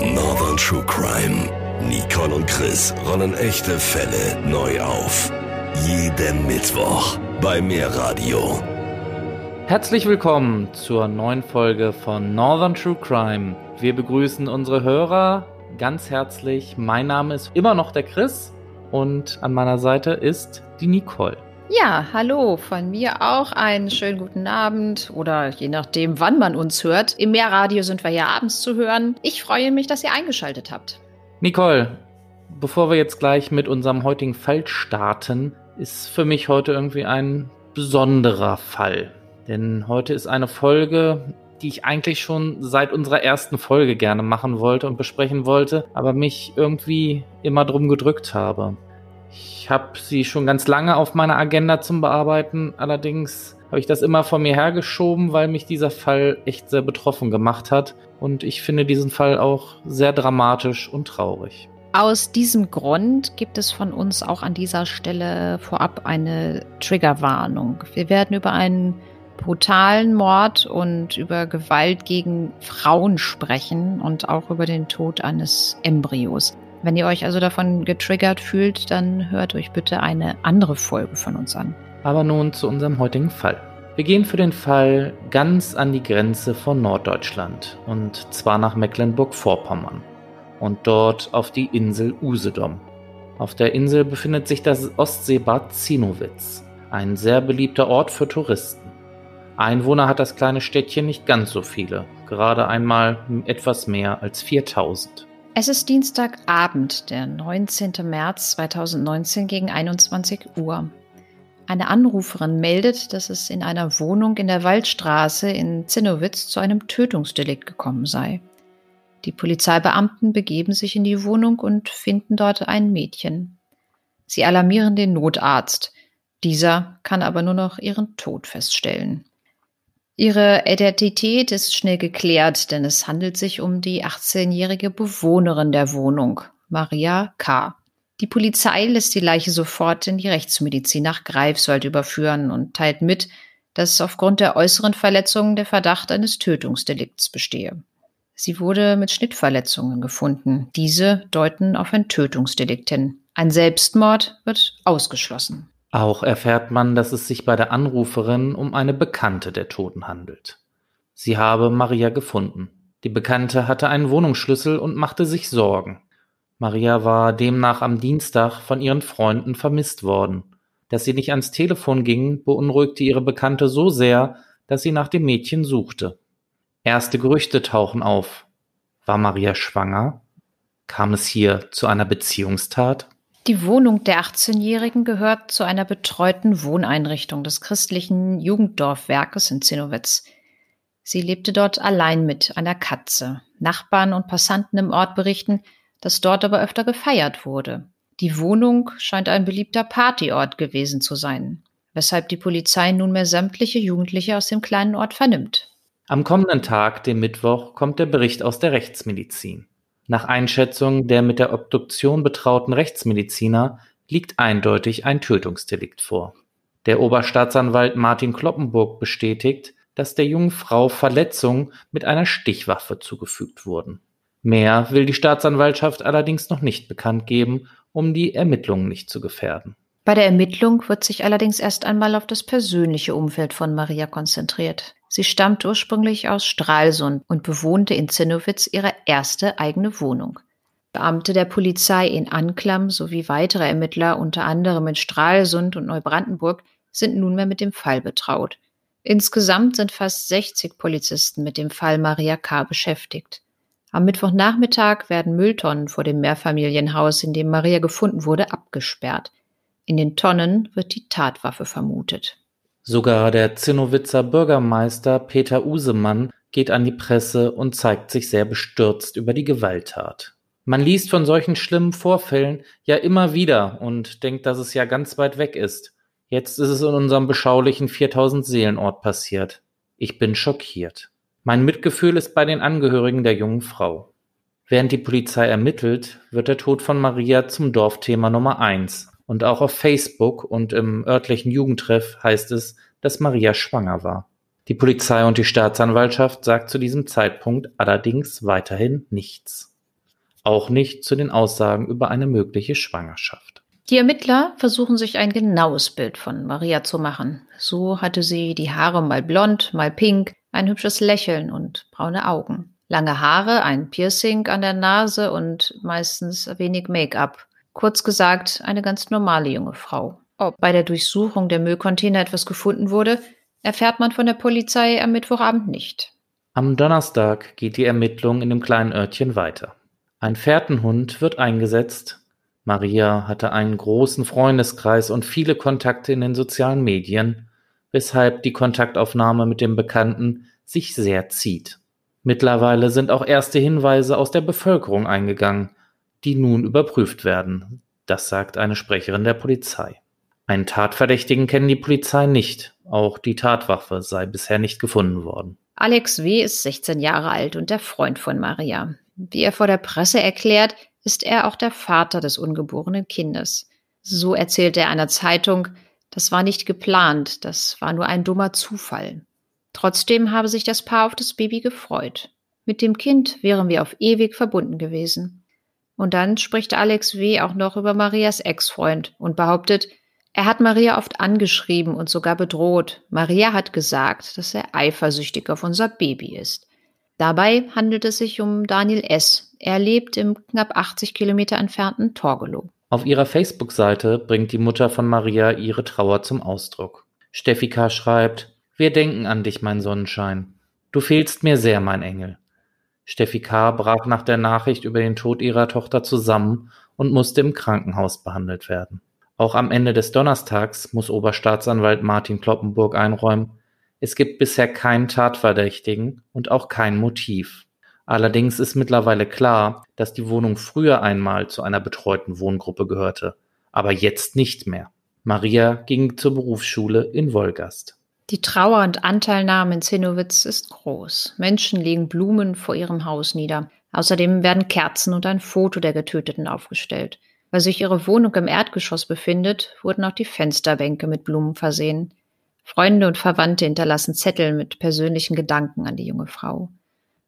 Northern True Crime. Nicole und Chris rollen echte Fälle neu auf. Jeden Mittwoch bei Mehrradio. Herzlich willkommen zur neuen Folge von Northern True Crime. Wir begrüßen unsere Hörer ganz herzlich. Mein Name ist immer noch der Chris und an meiner Seite ist die Nicole. Ja, hallo, von mir auch einen schönen guten Abend oder je nachdem, wann man uns hört. Im Mehrradio sind wir ja abends zu hören. Ich freue mich, dass ihr eingeschaltet habt. Nicole, bevor wir jetzt gleich mit unserem heutigen Fall starten, ist für mich heute irgendwie ein besonderer Fall. Denn heute ist eine Folge, die ich eigentlich schon seit unserer ersten Folge gerne machen wollte und besprechen wollte, aber mich irgendwie immer drum gedrückt habe. Ich habe sie schon ganz lange auf meiner Agenda zum Bearbeiten, allerdings habe ich das immer vor mir hergeschoben, weil mich dieser Fall echt sehr betroffen gemacht hat. Und ich finde diesen Fall auch sehr dramatisch und traurig. Aus diesem Grund gibt es von uns auch an dieser Stelle vorab eine Triggerwarnung. Wir werden über einen brutalen Mord und über Gewalt gegen Frauen sprechen und auch über den Tod eines Embryos. Wenn ihr euch also davon getriggert fühlt, dann hört euch bitte eine andere Folge von uns an. Aber nun zu unserem heutigen Fall. Wir gehen für den Fall ganz an die Grenze von Norddeutschland und zwar nach Mecklenburg-Vorpommern und dort auf die Insel Usedom. Auf der Insel befindet sich das Ostseebad Zinowitz, ein sehr beliebter Ort für Touristen. Einwohner hat das kleine Städtchen nicht ganz so viele, gerade einmal etwas mehr als 4000. Es ist Dienstagabend, der 19. März 2019 gegen 21 Uhr. Eine Anruferin meldet, dass es in einer Wohnung in der Waldstraße in Zinnowitz zu einem Tötungsdelikt gekommen sei. Die Polizeibeamten begeben sich in die Wohnung und finden dort ein Mädchen. Sie alarmieren den Notarzt. Dieser kann aber nur noch ihren Tod feststellen. Ihre Identität ist schnell geklärt, denn es handelt sich um die 18-jährige Bewohnerin der Wohnung, Maria K. Die Polizei lässt die Leiche sofort in die Rechtsmedizin nach Greifswald überführen und teilt mit, dass aufgrund der äußeren Verletzungen der Verdacht eines Tötungsdelikts bestehe. Sie wurde mit Schnittverletzungen gefunden. Diese deuten auf ein Tötungsdelikt hin. Ein Selbstmord wird ausgeschlossen. Auch erfährt man, dass es sich bei der Anruferin um eine Bekannte der Toten handelt. Sie habe Maria gefunden. Die Bekannte hatte einen Wohnungsschlüssel und machte sich Sorgen. Maria war demnach am Dienstag von ihren Freunden vermisst worden. Dass sie nicht ans Telefon ging, beunruhigte ihre Bekannte so sehr, dass sie nach dem Mädchen suchte. Erste Gerüchte tauchen auf. War Maria schwanger? Kam es hier zu einer Beziehungstat? Die Wohnung der 18-Jährigen gehört zu einer betreuten Wohneinrichtung des christlichen Jugenddorfwerkes in Zinnowitz. Sie lebte dort allein mit einer Katze. Nachbarn und Passanten im Ort berichten, dass dort aber öfter gefeiert wurde. Die Wohnung scheint ein beliebter Partyort gewesen zu sein, weshalb die Polizei nunmehr sämtliche Jugendliche aus dem kleinen Ort vernimmt. Am kommenden Tag, dem Mittwoch, kommt der Bericht aus der Rechtsmedizin. Nach Einschätzung der mit der Obduktion betrauten Rechtsmediziner liegt eindeutig ein Tötungsdelikt vor. Der Oberstaatsanwalt Martin Kloppenburg bestätigt, dass der jungen Frau Verletzungen mit einer Stichwaffe zugefügt wurden. Mehr will die Staatsanwaltschaft allerdings noch nicht bekannt geben, um die Ermittlungen nicht zu gefährden. Bei der Ermittlung wird sich allerdings erst einmal auf das persönliche Umfeld von Maria konzentriert. Sie stammt ursprünglich aus Stralsund und bewohnte in Zinnowitz ihre erste eigene Wohnung. Beamte der Polizei in Anklam sowie weitere Ermittler, unter anderem in Stralsund und Neubrandenburg, sind nunmehr mit dem Fall betraut. Insgesamt sind fast 60 Polizisten mit dem Fall Maria K. beschäftigt. Am Mittwochnachmittag werden Mülltonnen vor dem Mehrfamilienhaus, in dem Maria gefunden wurde, abgesperrt. In den Tonnen wird die Tatwaffe vermutet. Sogar der Zinnowitzer Bürgermeister Peter Usemann geht an die Presse und zeigt sich sehr bestürzt über die Gewalttat. Man liest von solchen schlimmen Vorfällen ja immer wieder und denkt, dass es ja ganz weit weg ist. Jetzt ist es in unserem beschaulichen 4000 Seelenort passiert. Ich bin schockiert. Mein Mitgefühl ist bei den Angehörigen der jungen Frau. Während die Polizei ermittelt, wird der Tod von Maria zum Dorfthema Nummer eins und auch auf Facebook und im örtlichen Jugendtreff heißt es, dass Maria schwanger war. Die Polizei und die Staatsanwaltschaft sagt zu diesem Zeitpunkt allerdings weiterhin nichts. auch nicht zu den Aussagen über eine mögliche Schwangerschaft. Die Ermittler versuchen sich ein genaues Bild von Maria zu machen. So hatte sie die Haare mal blond, mal pink, ein hübsches Lächeln und braune Augen. Lange Haare, ein Piercing an der Nase und meistens wenig Make-up. Kurz gesagt, eine ganz normale junge Frau. Ob bei der Durchsuchung der Müllcontainer etwas gefunden wurde, erfährt man von der Polizei am Mittwochabend nicht. Am Donnerstag geht die Ermittlung in dem kleinen Örtchen weiter. Ein Fährtenhund wird eingesetzt, Maria hatte einen großen Freundeskreis und viele Kontakte in den sozialen Medien, weshalb die Kontaktaufnahme mit dem Bekannten sich sehr zieht. Mittlerweile sind auch erste Hinweise aus der Bevölkerung eingegangen, die nun überprüft werden. Das sagt eine Sprecherin der Polizei. Einen Tatverdächtigen kennen die Polizei nicht. Auch die Tatwaffe sei bisher nicht gefunden worden. Alex W. ist 16 Jahre alt und der Freund von Maria. Wie er vor der Presse erklärt, ist er auch der Vater des ungeborenen Kindes. So erzählte er einer Zeitung, das war nicht geplant, das war nur ein dummer Zufall. Trotzdem habe sich das Paar auf das Baby gefreut. Mit dem Kind wären wir auf ewig verbunden gewesen. Und dann spricht Alex W. auch noch über Marias Ex-Freund und behauptet, er hat Maria oft angeschrieben und sogar bedroht. Maria hat gesagt, dass er eifersüchtig auf unser Baby ist. Dabei handelt es sich um Daniel S. Er lebt im knapp 80 Kilometer entfernten Torgelow. Auf ihrer Facebook-Seite bringt die Mutter von Maria ihre Trauer zum Ausdruck. Steffi K. schreibt, wir denken an dich, mein Sonnenschein. Du fehlst mir sehr, mein Engel. Steffi K. brach nach der Nachricht über den Tod ihrer Tochter zusammen und musste im Krankenhaus behandelt werden. Auch am Ende des Donnerstags muss Oberstaatsanwalt Martin Kloppenburg einräumen, es gibt bisher keinen Tatverdächtigen und auch kein Motiv. Allerdings ist mittlerweile klar, dass die Wohnung früher einmal zu einer betreuten Wohngruppe gehörte, aber jetzt nicht mehr. Maria ging zur Berufsschule in Wolgast. Die Trauer und Anteilnahme in Zinnowitz ist groß. Menschen legen Blumen vor ihrem Haus nieder. Außerdem werden Kerzen und ein Foto der Getöteten aufgestellt. Weil sich ihre Wohnung im Erdgeschoss befindet, wurden auch die Fensterbänke mit Blumen versehen. Freunde und Verwandte hinterlassen Zettel mit persönlichen Gedanken an die junge Frau.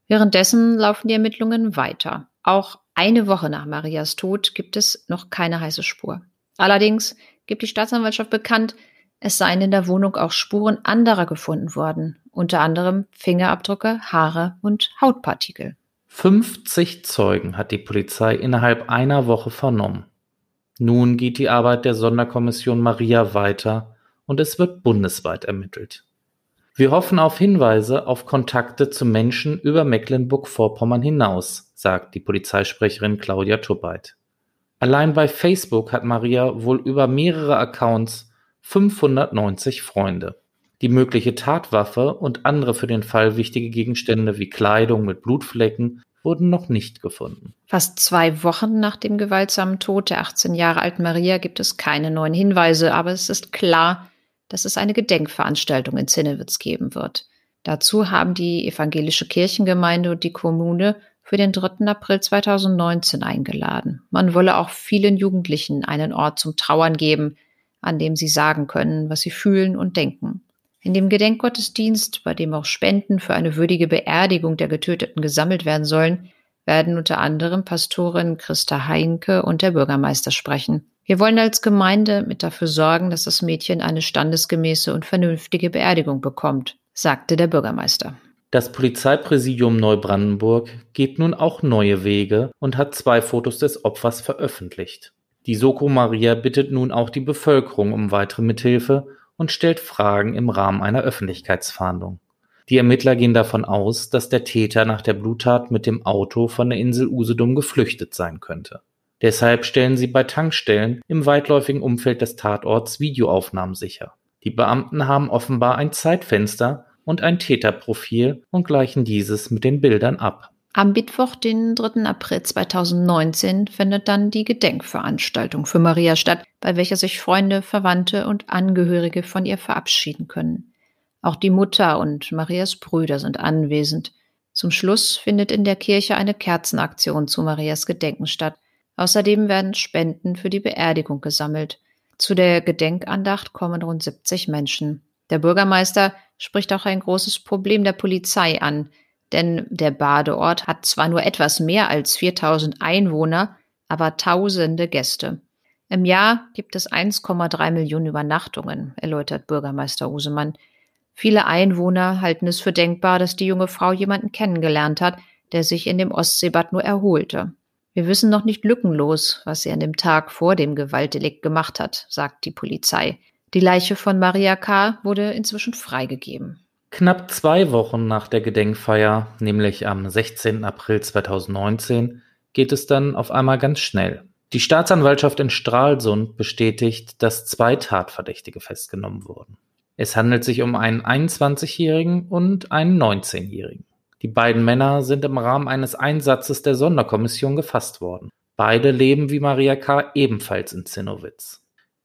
Währenddessen laufen die Ermittlungen weiter. Auch eine Woche nach Marias Tod gibt es noch keine heiße Spur. Allerdings gibt die Staatsanwaltschaft bekannt, es seien in der Wohnung auch Spuren anderer gefunden worden, unter anderem Fingerabdrücke, Haare und Hautpartikel. 50 Zeugen hat die Polizei innerhalb einer Woche vernommen. Nun geht die Arbeit der Sonderkommission Maria weiter und es wird bundesweit ermittelt. Wir hoffen auf Hinweise auf Kontakte zu Menschen über Mecklenburg-Vorpommern hinaus, sagt die Polizeisprecherin Claudia Turbeit. Allein bei Facebook hat Maria wohl über mehrere Accounts 590 Freunde. Die mögliche Tatwaffe und andere für den Fall wichtige Gegenstände wie Kleidung mit Blutflecken wurden noch nicht gefunden. Fast zwei Wochen nach dem gewaltsamen Tod der 18 Jahre alten Maria gibt es keine neuen Hinweise, aber es ist klar, dass es eine Gedenkveranstaltung in Zinnewitz geben wird. Dazu haben die evangelische Kirchengemeinde und die Kommune für den 3. April 2019 eingeladen. Man wolle auch vielen Jugendlichen einen Ort zum Trauern geben, an dem sie sagen können, was sie fühlen und denken. In dem Gedenkgottesdienst, bei dem auch Spenden für eine würdige Beerdigung der Getöteten gesammelt werden sollen, werden unter anderem Pastorin Christa Heinke und der Bürgermeister sprechen. Wir wollen als Gemeinde mit dafür sorgen, dass das Mädchen eine standesgemäße und vernünftige Beerdigung bekommt, sagte der Bürgermeister. Das Polizeipräsidium Neubrandenburg geht nun auch neue Wege und hat zwei Fotos des Opfers veröffentlicht. Die Soko Maria bittet nun auch die Bevölkerung um weitere Mithilfe und stellt Fragen im Rahmen einer Öffentlichkeitsfahndung. Die Ermittler gehen davon aus, dass der Täter nach der Bluttat mit dem Auto von der Insel Usedom geflüchtet sein könnte. Deshalb stellen sie bei Tankstellen im weitläufigen Umfeld des Tatorts Videoaufnahmen sicher. Die Beamten haben offenbar ein Zeitfenster und ein Täterprofil und gleichen dieses mit den Bildern ab. Am Mittwoch, den 3. April 2019, findet dann die Gedenkveranstaltung für Maria statt, bei welcher sich Freunde, Verwandte und Angehörige von ihr verabschieden können. Auch die Mutter und Marias Brüder sind anwesend. Zum Schluss findet in der Kirche eine Kerzenaktion zu Marias Gedenken statt. Außerdem werden Spenden für die Beerdigung gesammelt. Zu der Gedenkandacht kommen rund 70 Menschen. Der Bürgermeister spricht auch ein großes Problem der Polizei an. Denn der Badeort hat zwar nur etwas mehr als 4000 Einwohner, aber tausende Gäste. Im Jahr gibt es 1,3 Millionen Übernachtungen, erläutert Bürgermeister Usemann. Viele Einwohner halten es für denkbar, dass die junge Frau jemanden kennengelernt hat, der sich in dem Ostseebad nur erholte. Wir wissen noch nicht lückenlos, was sie an dem Tag vor dem Gewaltdelikt gemacht hat, sagt die Polizei. Die Leiche von Maria K. wurde inzwischen freigegeben. Knapp zwei Wochen nach der Gedenkfeier, nämlich am 16. April 2019, geht es dann auf einmal ganz schnell. Die Staatsanwaltschaft in Stralsund bestätigt, dass zwei Tatverdächtige festgenommen wurden. Es handelt sich um einen 21-Jährigen und einen 19-Jährigen. Die beiden Männer sind im Rahmen eines Einsatzes der Sonderkommission gefasst worden. Beide leben wie Maria K. ebenfalls in Zinnowitz.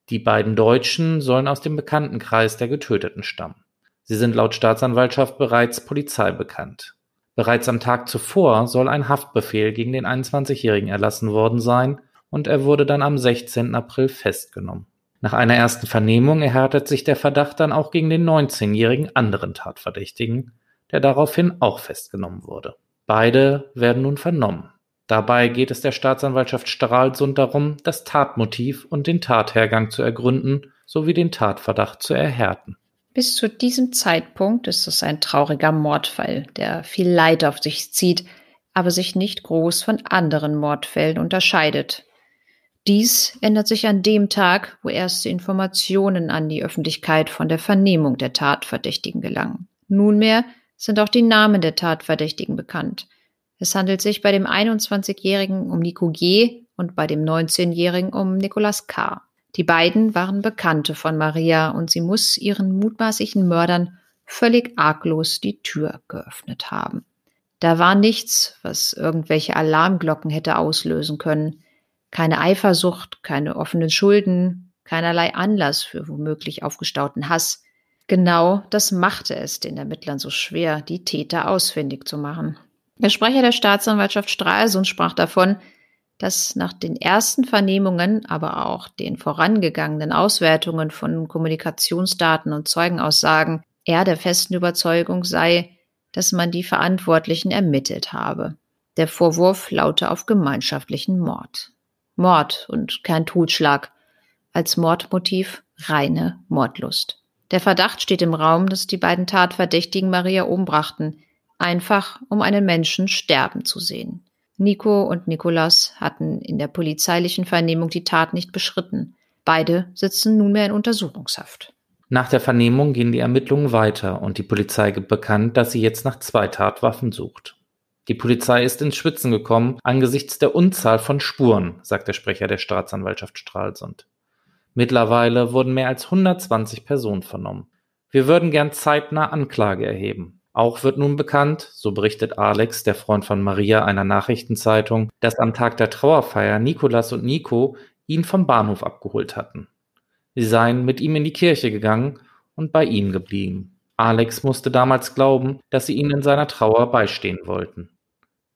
Die beiden Deutschen sollen aus dem Bekanntenkreis der Getöteten stammen. Sie sind laut Staatsanwaltschaft bereits Polizei bekannt. Bereits am Tag zuvor soll ein Haftbefehl gegen den 21-Jährigen erlassen worden sein und er wurde dann am 16. April festgenommen. Nach einer ersten Vernehmung erhärtet sich der Verdacht dann auch gegen den 19-jährigen anderen Tatverdächtigen, der daraufhin auch festgenommen wurde. Beide werden nun vernommen. Dabei geht es der Staatsanwaltschaft Stralsund darum, das Tatmotiv und den Tathergang zu ergründen sowie den Tatverdacht zu erhärten. Bis zu diesem Zeitpunkt ist es ein trauriger Mordfall, der viel Leid auf sich zieht, aber sich nicht groß von anderen Mordfällen unterscheidet. Dies ändert sich an dem Tag, wo erste Informationen an die Öffentlichkeit von der Vernehmung der Tatverdächtigen gelangen. Nunmehr sind auch die Namen der Tatverdächtigen bekannt. Es handelt sich bei dem 21-Jährigen um Nico G. und bei dem 19-Jährigen um Nicolas K. Die beiden waren Bekannte von Maria und sie muss ihren mutmaßlichen Mördern völlig arglos die Tür geöffnet haben. Da war nichts, was irgendwelche Alarmglocken hätte auslösen können. Keine Eifersucht, keine offenen Schulden, keinerlei Anlass für womöglich aufgestauten Hass. Genau das machte es den Ermittlern so schwer, die Täter ausfindig zu machen. Der Sprecher der Staatsanwaltschaft Stralsund sprach davon, dass nach den ersten Vernehmungen, aber auch den vorangegangenen Auswertungen von Kommunikationsdaten und Zeugenaussagen er der festen Überzeugung sei, dass man die Verantwortlichen ermittelt habe. Der Vorwurf laute auf gemeinschaftlichen Mord. Mord und kein Totschlag. Als Mordmotiv reine Mordlust. Der Verdacht steht im Raum, dass die beiden Tatverdächtigen Maria umbrachten, einfach um einen Menschen sterben zu sehen. Nico und Nikolas hatten in der polizeilichen Vernehmung die Tat nicht beschritten. Beide sitzen nunmehr in Untersuchungshaft. Nach der Vernehmung gehen die Ermittlungen weiter und die Polizei gibt bekannt, dass sie jetzt nach zwei Tatwaffen sucht. Die Polizei ist ins Schwitzen gekommen angesichts der Unzahl von Spuren, sagt der Sprecher der Staatsanwaltschaft Stralsund. Mittlerweile wurden mehr als 120 Personen vernommen. Wir würden gern zeitnah Anklage erheben. Auch wird nun bekannt, so berichtet Alex, der Freund von Maria einer Nachrichtenzeitung, dass am Tag der Trauerfeier Nikolas und Nico ihn vom Bahnhof abgeholt hatten. Sie seien mit ihm in die Kirche gegangen und bei ihm geblieben. Alex musste damals glauben, dass sie ihn in seiner Trauer beistehen wollten.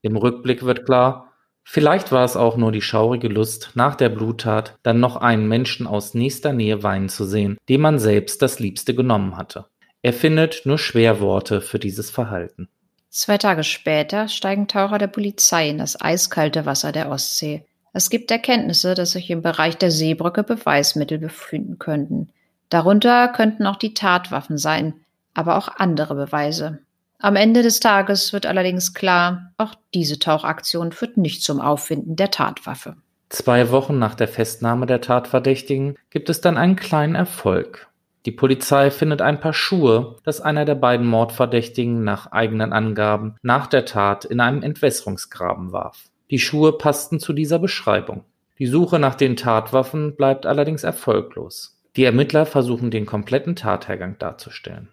Im Rückblick wird klar, Vielleicht war es auch nur die schaurige Lust, nach der Bluttat dann noch einen Menschen aus nächster Nähe weinen zu sehen, dem man selbst das Liebste genommen hatte. Er findet nur schwer Worte für dieses Verhalten. Zwei Tage später steigen Taucher der Polizei in das eiskalte Wasser der Ostsee. Es gibt Erkenntnisse, dass sich im Bereich der Seebrücke Beweismittel befinden könnten. Darunter könnten auch die Tatwaffen sein, aber auch andere Beweise. Am Ende des Tages wird allerdings klar, auch diese Tauchaktion führt nicht zum Auffinden der Tatwaffe. Zwei Wochen nach der Festnahme der Tatverdächtigen gibt es dann einen kleinen Erfolg. Die Polizei findet ein paar Schuhe, das einer der beiden Mordverdächtigen nach eigenen Angaben nach der Tat in einem Entwässerungsgraben warf. Die Schuhe passten zu dieser Beschreibung. Die Suche nach den Tatwaffen bleibt allerdings erfolglos. Die Ermittler versuchen den kompletten Tathergang darzustellen.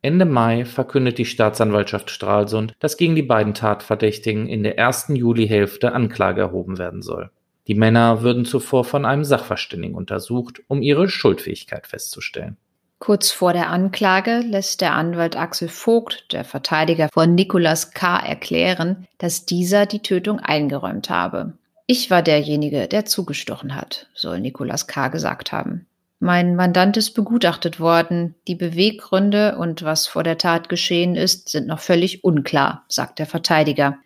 Ende Mai verkündet die Staatsanwaltschaft Stralsund, dass gegen die beiden Tatverdächtigen in der ersten Julihälfte Anklage erhoben werden soll. Die Männer würden zuvor von einem Sachverständigen untersucht, um ihre Schuldfähigkeit festzustellen. Kurz vor der Anklage lässt der Anwalt Axel Vogt, der Verteidiger von Nicolas K., erklären, dass dieser die Tötung eingeräumt habe. Ich war derjenige, der zugestochen hat, soll Nicolas K. gesagt haben. Mein Mandant ist begutachtet worden. Die Beweggründe und was vor der Tat geschehen ist, sind noch völlig unklar, sagt der Verteidiger.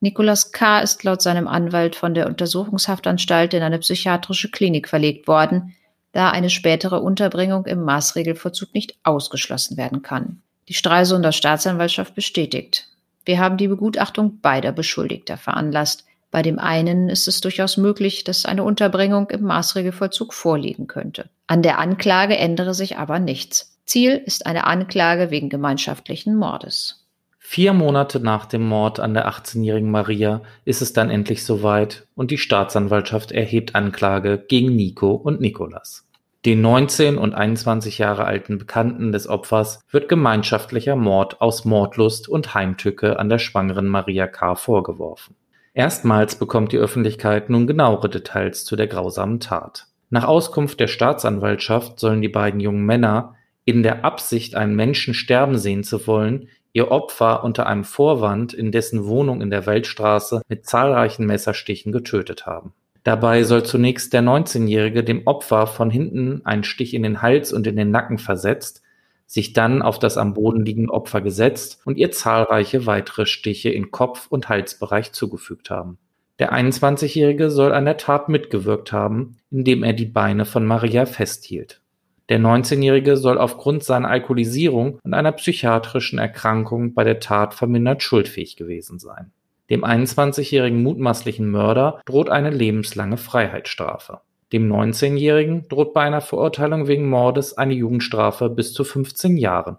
Nicolas K. ist laut seinem Anwalt von der Untersuchungshaftanstalt in eine psychiatrische Klinik verlegt worden, da eine spätere Unterbringung im Maßregelvollzug nicht ausgeschlossen werden kann. Die Stralsunder Staatsanwaltschaft bestätigt. Wir haben die Begutachtung beider Beschuldigter veranlasst. Bei dem einen ist es durchaus möglich, dass eine Unterbringung im Maßregelvollzug vorliegen könnte. An der Anklage ändere sich aber nichts. Ziel ist eine Anklage wegen gemeinschaftlichen Mordes. Vier Monate nach dem Mord an der 18-jährigen Maria ist es dann endlich soweit und die Staatsanwaltschaft erhebt Anklage gegen Nico und Nikolas. Den 19 und 21 Jahre alten Bekannten des Opfers wird gemeinschaftlicher Mord aus Mordlust und Heimtücke an der schwangeren Maria K. vorgeworfen. Erstmals bekommt die Öffentlichkeit nun genauere Details zu der grausamen Tat. Nach Auskunft der Staatsanwaltschaft sollen die beiden jungen Männer in der Absicht, einen Menschen sterben sehen zu wollen, ihr Opfer unter einem Vorwand in dessen Wohnung in der Weltstraße mit zahlreichen Messerstichen getötet haben. Dabei soll zunächst der 19-Jährige dem Opfer von hinten einen Stich in den Hals und in den Nacken versetzt, sich dann auf das am Boden liegende Opfer gesetzt und ihr zahlreiche weitere Stiche in Kopf- und Halsbereich zugefügt haben. Der 21-Jährige soll an der Tat mitgewirkt haben, indem er die Beine von Maria festhielt. Der 19-Jährige soll aufgrund seiner Alkoholisierung und einer psychiatrischen Erkrankung bei der Tat vermindert schuldfähig gewesen sein. Dem 21-jährigen mutmaßlichen Mörder droht eine lebenslange Freiheitsstrafe. Dem 19-jährigen droht bei einer Verurteilung wegen Mordes eine Jugendstrafe bis zu 15 Jahren.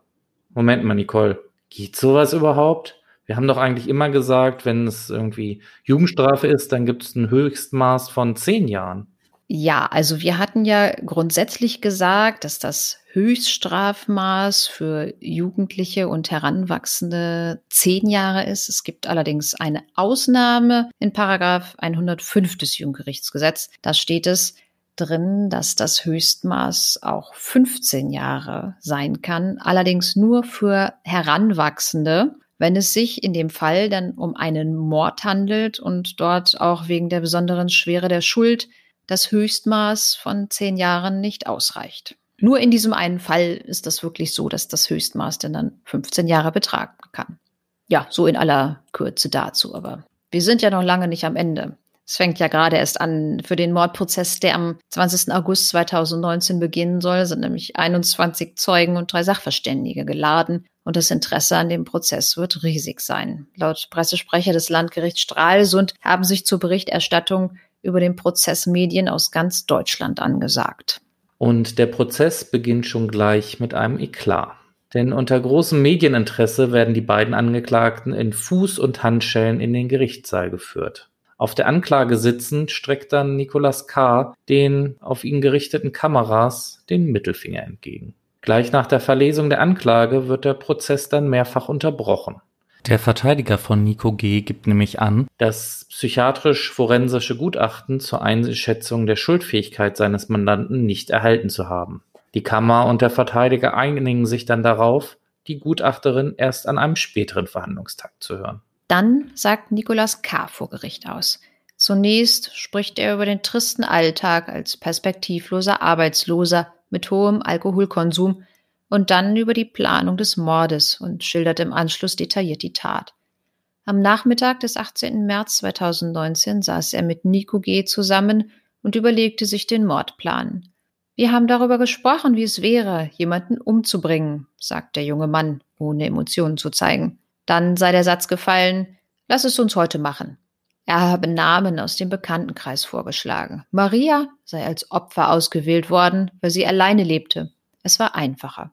Moment mal, Nicole, geht sowas überhaupt? Wir haben doch eigentlich immer gesagt, wenn es irgendwie Jugendstrafe ist, dann gibt es ein Höchstmaß von 10 Jahren. Ja, also wir hatten ja grundsätzlich gesagt, dass das Höchststrafmaß für Jugendliche und Heranwachsende zehn Jahre ist. Es gibt allerdings eine Ausnahme in Paragraph 105 des Jugendgerichtsgesetzes. Da steht es drin, dass das Höchstmaß auch 15 Jahre sein kann, allerdings nur für Heranwachsende wenn es sich in dem Fall dann um einen Mord handelt und dort auch wegen der besonderen Schwere der Schuld das Höchstmaß von zehn Jahren nicht ausreicht. Nur in diesem einen Fall ist das wirklich so, dass das Höchstmaß denn dann 15 Jahre betragen kann. Ja, so in aller Kürze dazu. Aber wir sind ja noch lange nicht am Ende. Es fängt ja gerade erst an für den Mordprozess, der am 20. August 2019 beginnen soll, sind nämlich 21 Zeugen und drei Sachverständige geladen und das Interesse an dem Prozess wird riesig sein. Laut Pressesprecher des Landgerichts Stralsund haben sich zur Berichterstattung über den Prozess Medien aus ganz Deutschland angesagt. Und der Prozess beginnt schon gleich mit einem Eklat. Denn unter großem Medieninteresse werden die beiden Angeklagten in Fuß- und Handschellen in den Gerichtssaal geführt. Auf der Anklage sitzend streckt dann Nicolas K. den auf ihn gerichteten Kameras den Mittelfinger entgegen. Gleich nach der Verlesung der Anklage wird der Prozess dann mehrfach unterbrochen. Der Verteidiger von Nico G. gibt nämlich an, das psychiatrisch-forensische Gutachten zur Einschätzung der Schuldfähigkeit seines Mandanten nicht erhalten zu haben. Die Kammer und der Verteidiger einigen sich dann darauf, die Gutachterin erst an einem späteren Verhandlungstag zu hören. Dann sagt Nicolas K. vor Gericht aus. Zunächst spricht er über den tristen Alltag als perspektivloser Arbeitsloser mit hohem Alkoholkonsum und dann über die Planung des Mordes und schildert im Anschluss detailliert die Tat. Am Nachmittag des 18. März 2019 saß er mit Nico G. zusammen und überlegte sich den Mordplan. Wir haben darüber gesprochen, wie es wäre, jemanden umzubringen, sagt der junge Mann, ohne Emotionen zu zeigen. Dann sei der Satz gefallen, lass es uns heute machen. Er habe Namen aus dem Bekanntenkreis vorgeschlagen. Maria sei als Opfer ausgewählt worden, weil sie alleine lebte. Es war einfacher.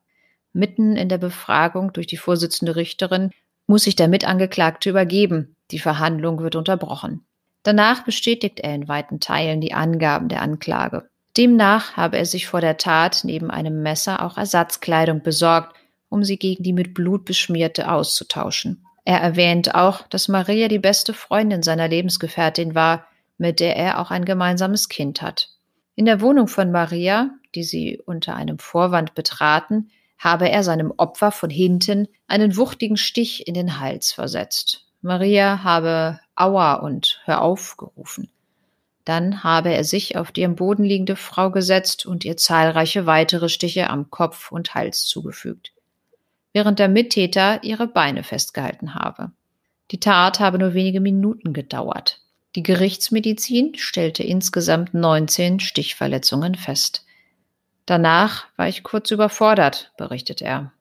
Mitten in der Befragung durch die Vorsitzende Richterin muss sich der Mitangeklagte übergeben. Die Verhandlung wird unterbrochen. Danach bestätigt er in weiten Teilen die Angaben der Anklage. Demnach habe er sich vor der Tat neben einem Messer auch Ersatzkleidung besorgt, um sie gegen die mit Blut beschmierte auszutauschen. Er erwähnt auch, dass Maria die beste Freundin seiner Lebensgefährtin war, mit der er auch ein gemeinsames Kind hat. In der Wohnung von Maria, die sie unter einem Vorwand betraten, habe er seinem Opfer von hinten einen wuchtigen Stich in den Hals versetzt. Maria habe Aua und Hör auf gerufen. Dann habe er sich auf die am Boden liegende Frau gesetzt und ihr zahlreiche weitere Stiche am Kopf und Hals zugefügt, während der Mittäter ihre Beine festgehalten habe. Die Tat habe nur wenige Minuten gedauert. Die Gerichtsmedizin stellte insgesamt 19 Stichverletzungen fest. Danach war ich kurz überfordert, berichtet er.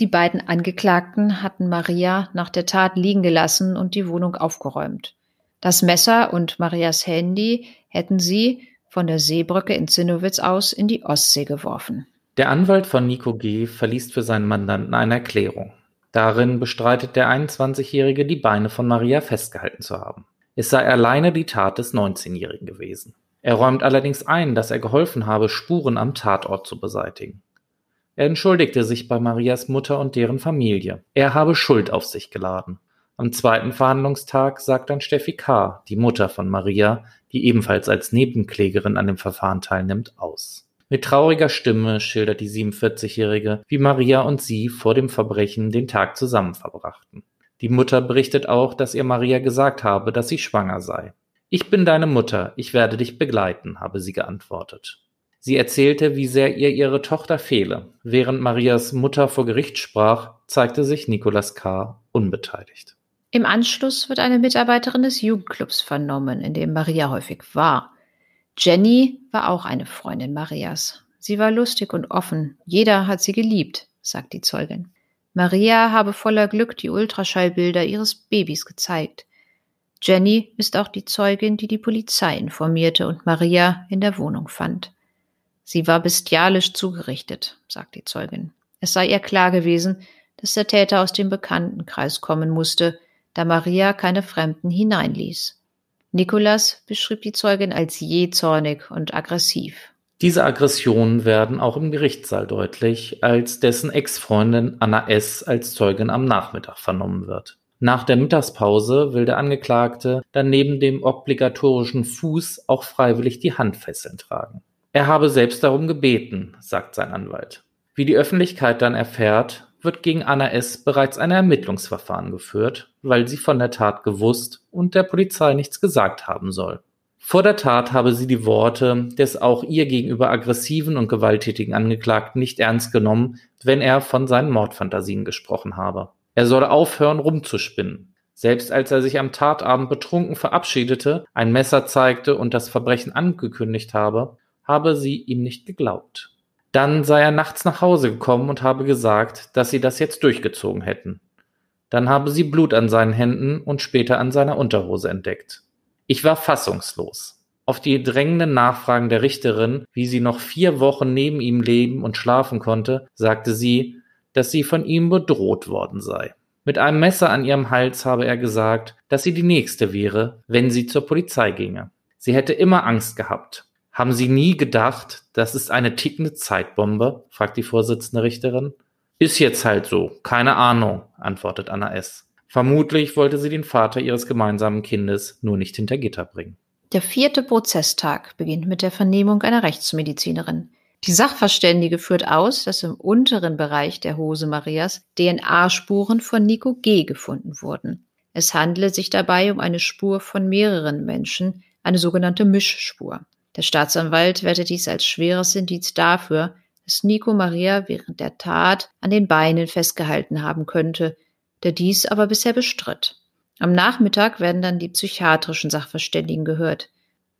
Die beiden Angeklagten hatten Maria nach der Tat liegen gelassen und die Wohnung aufgeräumt. Das Messer und Marias Handy hätten sie von der Seebrücke in Zinnowitz aus in die Ostsee geworfen. Der Anwalt von Nico G. verliest für seinen Mandanten eine Erklärung. Darin bestreitet der 21-Jährige, die Beine von Maria festgehalten zu haben. Es sei alleine die Tat des 19-Jährigen gewesen. Er räumt allerdings ein, dass er geholfen habe, Spuren am Tatort zu beseitigen. Er entschuldigte sich bei Marias Mutter und deren Familie. Er habe Schuld auf sich geladen. Am zweiten Verhandlungstag sagt dann Steffi K., die Mutter von Maria, die ebenfalls als Nebenklägerin an dem Verfahren teilnimmt, aus. Mit trauriger Stimme schildert die 47-Jährige, wie Maria und sie vor dem Verbrechen den Tag zusammen verbrachten. Die Mutter berichtet auch, dass ihr Maria gesagt habe, dass sie schwanger sei. Ich bin deine Mutter, ich werde dich begleiten, habe sie geantwortet. Sie erzählte, wie sehr ihr ihre Tochter fehle. Während Marias Mutter vor Gericht sprach, zeigte sich Nicolas K. unbeteiligt. Im Anschluss wird eine Mitarbeiterin des Jugendclubs vernommen, in dem Maria häufig war. Jenny war auch eine Freundin Marias. Sie war lustig und offen. Jeder hat sie geliebt, sagt die Zeugin. Maria habe voller Glück die Ultraschallbilder ihres Babys gezeigt. Jenny ist auch die Zeugin, die die Polizei informierte und Maria in der Wohnung fand. Sie war bestialisch zugerichtet, sagt die Zeugin. Es sei ihr klar gewesen, dass der Täter aus dem Bekanntenkreis kommen musste, da Maria keine Fremden hineinließ. Nikolas beschrieb die Zeugin als jähzornig und aggressiv. Diese Aggressionen werden auch im Gerichtssaal deutlich, als dessen Ex-Freundin Anna S. als Zeugin am Nachmittag vernommen wird. Nach der Mittagspause will der Angeklagte dann neben dem obligatorischen Fuß auch freiwillig die Handfesseln tragen. Er habe selbst darum gebeten, sagt sein Anwalt. Wie die Öffentlichkeit dann erfährt, wird gegen Anna S. bereits ein Ermittlungsverfahren geführt, weil sie von der Tat gewusst und der Polizei nichts gesagt haben soll. Vor der Tat habe sie die Worte des auch ihr gegenüber aggressiven und gewalttätigen Angeklagten nicht ernst genommen, wenn er von seinen Mordfantasien gesprochen habe. Er solle aufhören, rumzuspinnen. Selbst als er sich am Tatabend betrunken verabschiedete, ein Messer zeigte und das Verbrechen angekündigt habe, habe sie ihm nicht geglaubt. Dann sei er nachts nach Hause gekommen und habe gesagt, dass sie das jetzt durchgezogen hätten. Dann habe sie Blut an seinen Händen und später an seiner Unterhose entdeckt. Ich war fassungslos. Auf die drängenden Nachfragen der Richterin, wie sie noch vier Wochen neben ihm leben und schlafen konnte, sagte sie, dass sie von ihm bedroht worden sei. Mit einem Messer an ihrem Hals habe er gesagt, dass sie die Nächste wäre, wenn sie zur Polizei ginge. Sie hätte immer Angst gehabt. Haben Sie nie gedacht, das ist eine tickende Zeitbombe? fragt die Vorsitzende Richterin. Ist jetzt halt so. Keine Ahnung, antwortet Anna S. Vermutlich wollte sie den Vater ihres gemeinsamen Kindes nur nicht hinter Gitter bringen. Der vierte Prozesstag beginnt mit der Vernehmung einer Rechtsmedizinerin. Die Sachverständige führt aus, dass im unteren Bereich der Hose Marias DNA-Spuren von Nico G. gefunden wurden. Es handele sich dabei um eine Spur von mehreren Menschen, eine sogenannte Mischspur. Der Staatsanwalt wertet dies als schweres Indiz dafür, dass Nico Maria während der Tat an den Beinen festgehalten haben könnte, der dies aber bisher bestritt. Am Nachmittag werden dann die psychiatrischen Sachverständigen gehört.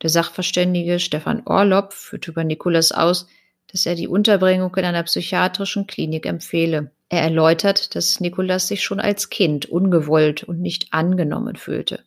Der Sachverständige Stefan Orlopp führt über Nikolas aus, dass er die Unterbringung in einer psychiatrischen Klinik empfehle. Er erläutert, dass Nikolas sich schon als Kind ungewollt und nicht angenommen fühlte.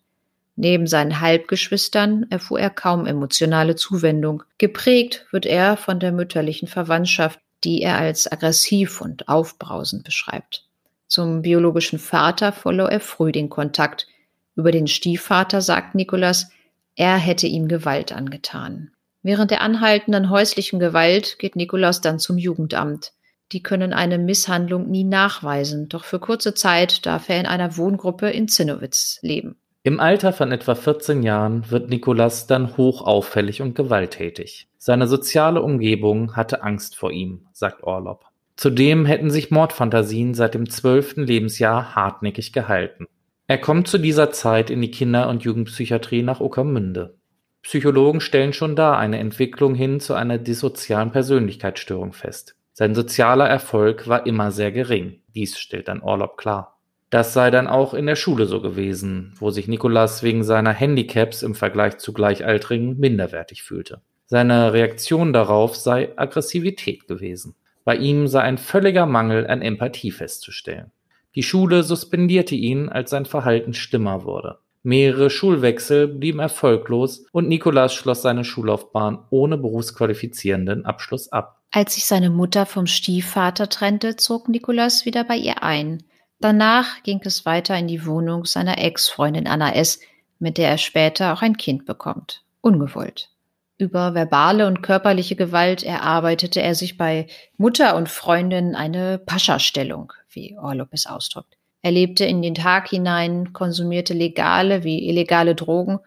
Neben seinen Halbgeschwistern erfuhr er kaum emotionale Zuwendung. Geprägt wird er von der mütterlichen Verwandtschaft, die er als aggressiv und aufbrausend beschreibt. Zum biologischen Vater verlor er früh den Kontakt. Über den Stiefvater sagt Nikolas, er hätte ihm Gewalt angetan. Während der anhaltenden häuslichen Gewalt geht Nikolaus dann zum Jugendamt. Die können eine Misshandlung nie nachweisen, doch für kurze Zeit darf er in einer Wohngruppe in Zinnowitz leben. Im Alter von etwa 14 Jahren wird Nikolas dann hochauffällig und gewalttätig. Seine soziale Umgebung hatte Angst vor ihm, sagt Orlob. Zudem hätten sich Mordfantasien seit dem zwölften Lebensjahr hartnäckig gehalten. Er kommt zu dieser Zeit in die Kinder- und Jugendpsychiatrie nach Uckermünde. Psychologen stellen schon da eine Entwicklung hin zu einer dissozialen Persönlichkeitsstörung fest. Sein sozialer Erfolg war immer sehr gering. Dies stellt dann Orlob klar. Das sei dann auch in der Schule so gewesen, wo sich Nikolas wegen seiner Handicaps im Vergleich zu Gleichaltrigen minderwertig fühlte. Seine Reaktion darauf sei Aggressivität gewesen. Bei ihm sei ein völliger Mangel an Empathie festzustellen. Die Schule suspendierte ihn, als sein Verhalten stimmer wurde. Mehrere Schulwechsel blieben erfolglos und Nikolas schloss seine Schullaufbahn ohne berufsqualifizierenden Abschluss ab. Als sich seine Mutter vom Stiefvater trennte, zog Nikolas wieder bei ihr ein. Danach ging es weiter in die Wohnung seiner Ex-Freundin Anna S., mit der er später auch ein Kind bekommt. Ungewollt. Über verbale und körperliche Gewalt erarbeitete er sich bei Mutter und Freundin eine Pascha-Stellung, wie Orlop es ausdrückt. Er lebte in den Tag hinein, konsumierte legale wie illegale Drogen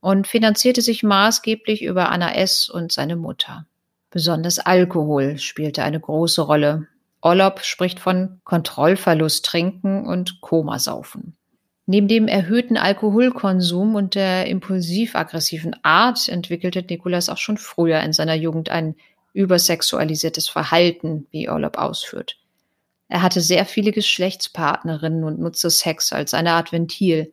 und finanzierte sich maßgeblich über Anna S. und seine Mutter. Besonders Alkohol spielte eine große Rolle. Orlop spricht von Kontrollverlust trinken und Komasaufen. Neben dem erhöhten Alkoholkonsum und der impulsiv-aggressiven Art entwickelte Nikolas auch schon früher in seiner Jugend ein übersexualisiertes Verhalten, wie Orlop ausführt. Er hatte sehr viele Geschlechtspartnerinnen und nutzte Sex als eine Art Ventil.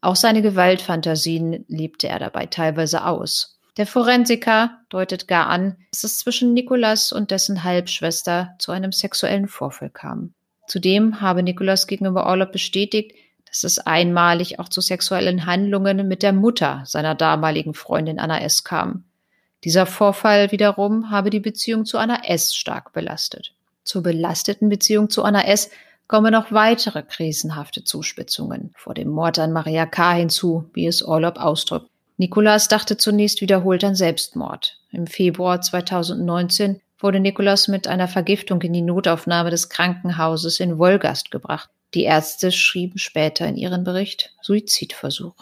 Auch seine Gewaltfantasien lebte er dabei teilweise aus. Der Forensiker deutet gar an, dass es zwischen Nikolas und dessen Halbschwester zu einem sexuellen Vorfall kam. Zudem habe Nikolas gegenüber Orlop bestätigt, dass es einmalig auch zu sexuellen Handlungen mit der Mutter seiner damaligen Freundin Anna S. kam. Dieser Vorfall wiederum habe die Beziehung zu Anna S. stark belastet. Zur belasteten Beziehung zu Anna S. kommen noch weitere krisenhafte Zuspitzungen vor dem Mord an Maria K. hinzu, wie es Orlop ausdrückt. Nikolas dachte zunächst wiederholt an Selbstmord. Im Februar 2019 wurde Nikolas mit einer Vergiftung in die Notaufnahme des Krankenhauses in Wolgast gebracht. Die Ärzte schrieben später in ihren Bericht Suizidversuch.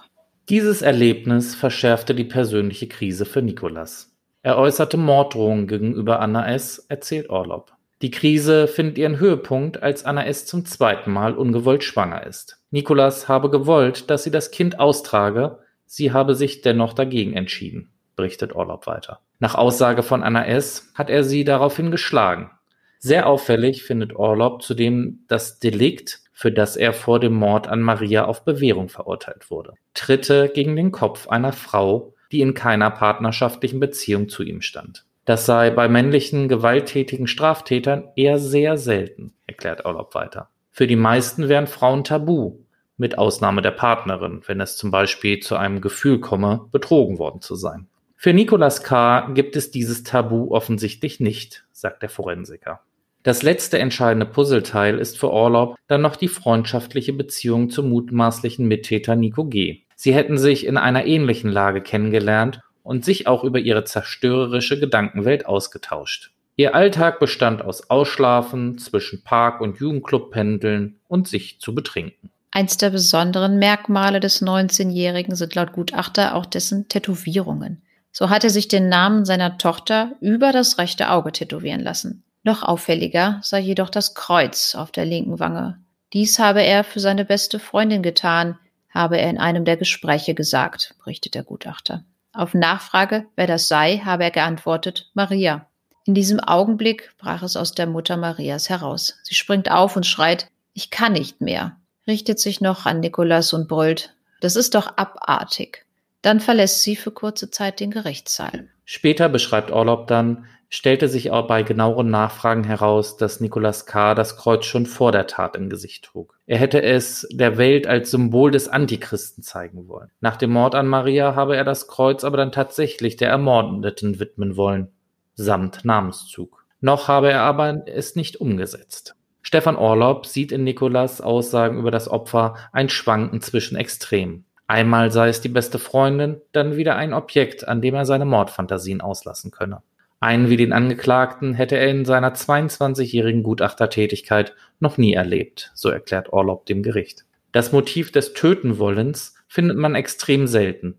Dieses Erlebnis verschärfte die persönliche Krise für Nikolas. Er äußerte Morddrohungen gegenüber Anna S., erzählt Orlop. Die Krise findet ihren Höhepunkt, als Anna S. zum zweiten Mal ungewollt schwanger ist. Nikolas habe gewollt, dass sie das Kind austrage, sie habe sich dennoch dagegen entschieden, berichtet Orlop weiter. Nach Aussage von Anna S. hat er sie daraufhin geschlagen. Sehr auffällig findet Orlop zudem das Delikt für das er vor dem Mord an Maria auf Bewährung verurteilt wurde. Tritte gegen den Kopf einer Frau, die in keiner partnerschaftlichen Beziehung zu ihm stand. Das sei bei männlichen gewalttätigen Straftätern eher sehr selten, erklärt Orlob weiter. Für die meisten wären Frauen tabu, mit Ausnahme der Partnerin, wenn es zum Beispiel zu einem Gefühl komme, betrogen worden zu sein. Für Nicolas K. gibt es dieses Tabu offensichtlich nicht, sagt der Forensiker. Das letzte entscheidende Puzzleteil ist für Orlob dann noch die freundschaftliche Beziehung zum mutmaßlichen Mittäter Nico G. Sie hätten sich in einer ähnlichen Lage kennengelernt und sich auch über ihre zerstörerische Gedankenwelt ausgetauscht. Ihr Alltag bestand aus Ausschlafen, zwischen Park- und Jugendclub pendeln und sich zu betrinken. Eins der besonderen Merkmale des 19-Jährigen sind laut Gutachter auch dessen Tätowierungen. So hat er sich den Namen seiner Tochter über das rechte Auge tätowieren lassen. Noch auffälliger sei jedoch das Kreuz auf der linken Wange. Dies habe er für seine beste Freundin getan, habe er in einem der Gespräche gesagt, berichtet der Gutachter. Auf Nachfrage, wer das sei, habe er geantwortet, Maria. In diesem Augenblick brach es aus der Mutter Marias heraus. Sie springt auf und schreit, ich kann nicht mehr, richtet sich noch an Nikolas und brüllt, das ist doch abartig. Dann verlässt sie für kurze Zeit den Gerichtssaal. Später beschreibt Orlob dann, stellte sich auch bei genaueren Nachfragen heraus, dass Nicolas K. das Kreuz schon vor der Tat im Gesicht trug. Er hätte es der Welt als Symbol des Antichristen zeigen wollen. Nach dem Mord an Maria habe er das Kreuz aber dann tatsächlich der Ermordeten widmen wollen, samt Namenszug. Noch habe er aber es nicht umgesetzt. Stefan Orlob sieht in Nikolas Aussagen über das Opfer ein Schwanken zwischen Extremen. Einmal sei es die beste Freundin, dann wieder ein Objekt, an dem er seine Mordfantasien auslassen könne. Einen wie den Angeklagten hätte er in seiner 22-jährigen Gutachtertätigkeit noch nie erlebt, so erklärt Orlob dem Gericht. Das Motiv des Tötenwollens findet man extrem selten.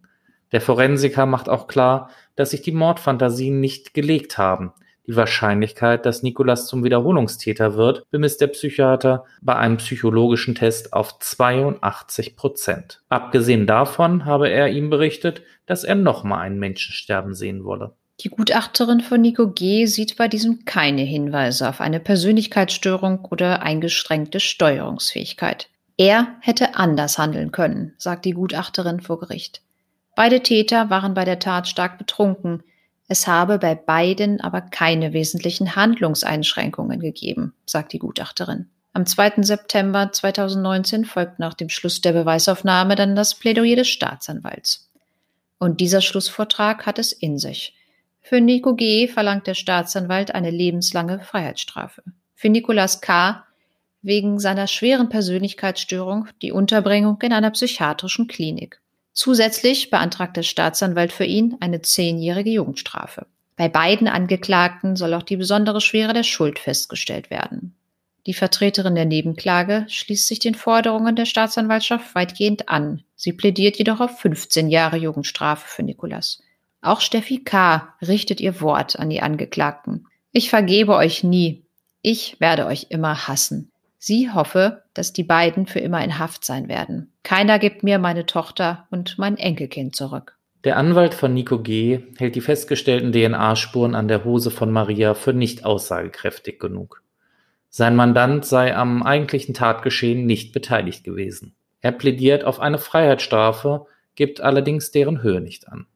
Der Forensiker macht auch klar, dass sich die Mordfantasien nicht gelegt haben. Die Wahrscheinlichkeit, dass Nikolas zum Wiederholungstäter wird, bemisst der Psychiater bei einem psychologischen Test auf 82 Prozent. Abgesehen davon habe er ihm berichtet, dass er nochmal einen Menschen sterben sehen wolle. Die Gutachterin von Nico G. sieht bei diesem keine Hinweise auf eine Persönlichkeitsstörung oder eingeschränkte Steuerungsfähigkeit. Er hätte anders handeln können, sagt die Gutachterin vor Gericht. Beide Täter waren bei der Tat stark betrunken. Es habe bei beiden aber keine wesentlichen Handlungseinschränkungen gegeben, sagt die Gutachterin. Am 2. September 2019 folgt nach dem Schluss der Beweisaufnahme dann das Plädoyer des Staatsanwalts. Und dieser Schlussvortrag hat es in sich. Für Nico G. verlangt der Staatsanwalt eine lebenslange Freiheitsstrafe. Für Nicolas K. wegen seiner schweren Persönlichkeitsstörung die Unterbringung in einer psychiatrischen Klinik. Zusätzlich beantragt der Staatsanwalt für ihn eine zehnjährige Jugendstrafe. Bei beiden Angeklagten soll auch die besondere Schwere der Schuld festgestellt werden. Die Vertreterin der Nebenklage schließt sich den Forderungen der Staatsanwaltschaft weitgehend an. Sie plädiert jedoch auf 15 Jahre Jugendstrafe für Nikolas. Auch Steffi K. richtet ihr Wort an die Angeklagten. Ich vergebe euch nie. Ich werde euch immer hassen. Sie hoffe, dass die beiden für immer in Haft sein werden. Keiner gibt mir meine Tochter und mein Enkelkind zurück. Der Anwalt von Nico G. hält die festgestellten DNA-Spuren an der Hose von Maria für nicht aussagekräftig genug. Sein Mandant sei am eigentlichen Tatgeschehen nicht beteiligt gewesen. Er plädiert auf eine Freiheitsstrafe, gibt allerdings deren Höhe nicht an.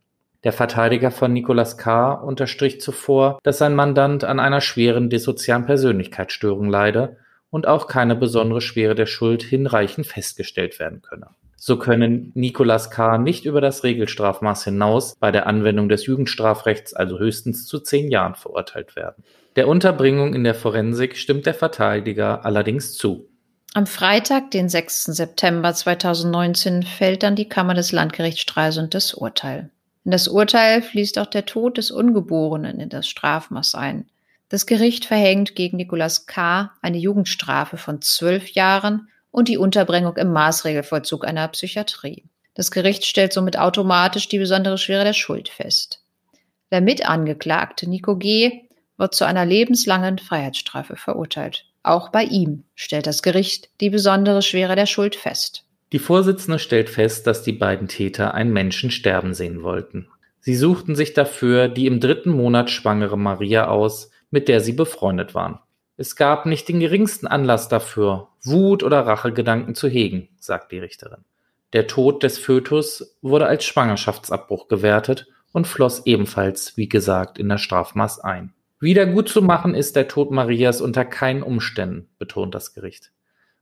Der Verteidiger von Nicolas K. unterstrich zuvor, dass sein Mandant an einer schweren dissozialen Persönlichkeitsstörung leide und auch keine besondere Schwere der Schuld hinreichend festgestellt werden könne. So könne Nicolas K. nicht über das Regelstrafmaß hinaus bei der Anwendung des Jugendstrafrechts also höchstens zu zehn Jahren verurteilt werden. Der Unterbringung in der Forensik stimmt der Verteidiger allerdings zu. Am Freitag, den 6. September 2019, fällt dann die Kammer des Landgerichts Stralsund das Urteil. In das Urteil fließt auch der Tod des Ungeborenen in das Strafmaß ein. Das Gericht verhängt gegen Nicolas K. eine Jugendstrafe von zwölf Jahren und die Unterbringung im Maßregelvollzug einer Psychiatrie. Das Gericht stellt somit automatisch die besondere Schwere der Schuld fest. Der Mitangeklagte Nico G. wird zu einer lebenslangen Freiheitsstrafe verurteilt. Auch bei ihm stellt das Gericht die besondere Schwere der Schuld fest. Die Vorsitzende stellt fest, dass die beiden Täter einen Menschen sterben sehen wollten. Sie suchten sich dafür die im dritten Monat schwangere Maria aus, mit der sie befreundet waren. Es gab nicht den geringsten Anlass dafür, Wut oder Rachegedanken zu hegen, sagt die Richterin. Der Tod des Fötus wurde als Schwangerschaftsabbruch gewertet und floss ebenfalls, wie gesagt, in das Strafmaß ein. Wieder gut zu machen ist der Tod Marias unter keinen Umständen, betont das Gericht.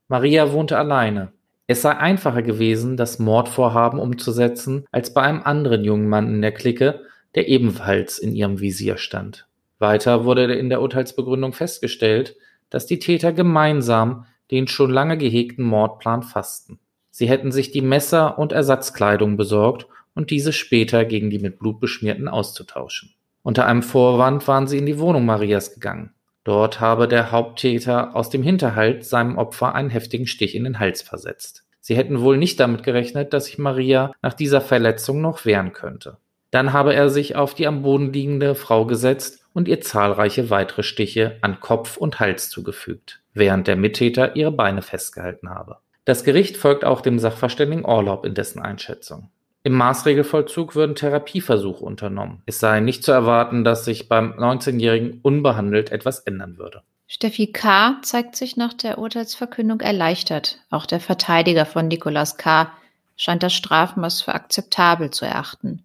Maria wohnte alleine. Es sei einfacher gewesen, das Mordvorhaben umzusetzen, als bei einem anderen jungen Mann in der Clique, der ebenfalls in ihrem Visier stand. Weiter wurde in der Urteilsbegründung festgestellt, dass die Täter gemeinsam den schon lange gehegten Mordplan fassten. Sie hätten sich die Messer und Ersatzkleidung besorgt und diese später gegen die mit Blut beschmierten auszutauschen. Unter einem Vorwand waren sie in die Wohnung Marias gegangen. Dort habe der Haupttäter aus dem Hinterhalt seinem Opfer einen heftigen Stich in den Hals versetzt. Sie hätten wohl nicht damit gerechnet, dass sich Maria nach dieser Verletzung noch wehren könnte. Dann habe er sich auf die am Boden liegende Frau gesetzt und ihr zahlreiche weitere Stiche an Kopf und Hals zugefügt, während der Mittäter ihre Beine festgehalten habe. Das Gericht folgt auch dem Sachverständigen Orlaub in dessen Einschätzung. Im Maßregelvollzug würden Therapieversuche unternommen. Es sei nicht zu erwarten, dass sich beim 19-Jährigen unbehandelt etwas ändern würde. Steffi K. zeigt sich nach der Urteilsverkündung erleichtert. Auch der Verteidiger von Nicolas K. scheint das Strafmaß für akzeptabel zu erachten.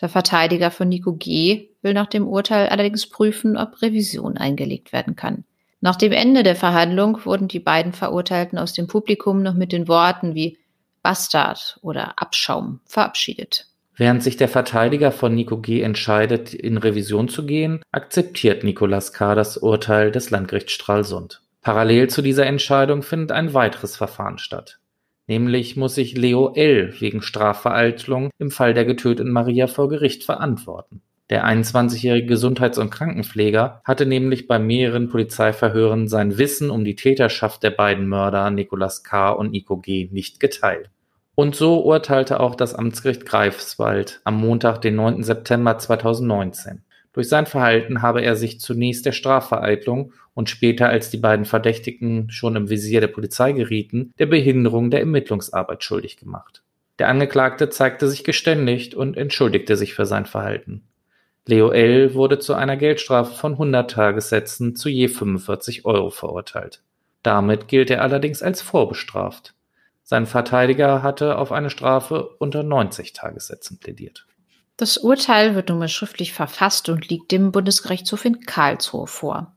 Der Verteidiger von Nico G. will nach dem Urteil allerdings prüfen, ob Revision eingelegt werden kann. Nach dem Ende der Verhandlung wurden die beiden Verurteilten aus dem Publikum noch mit den Worten wie Bastard oder Abschaum verabschiedet. Während sich der Verteidiger von Nico G. entscheidet, in Revision zu gehen, akzeptiert Nicolas K. das Urteil des Landgerichts Stralsund. Parallel zu dieser Entscheidung findet ein weiteres Verfahren statt. Nämlich muss sich Leo L. wegen Strafvereitelung im Fall der getöteten Maria vor Gericht verantworten. Der 21-jährige Gesundheits- und Krankenpfleger hatte nämlich bei mehreren Polizeiverhören sein Wissen um die Täterschaft der beiden Mörder Nicolas K. und Nico G. nicht geteilt. Und so urteilte auch das Amtsgericht Greifswald am Montag, den 9. September 2019. Durch sein Verhalten habe er sich zunächst der Strafvereitlung und später, als die beiden Verdächtigen schon im Visier der Polizei gerieten, der Behinderung der Ermittlungsarbeit schuldig gemacht. Der Angeklagte zeigte sich geständigt und entschuldigte sich für sein Verhalten. Leo L. wurde zu einer Geldstrafe von 100 Tagessätzen zu je 45 Euro verurteilt. Damit gilt er allerdings als vorbestraft. Sein Verteidiger hatte auf eine Strafe unter 90 Tagessätzen plädiert. Das Urteil wird nun schriftlich verfasst und liegt dem Bundesgerichtshof in Karlsruhe vor.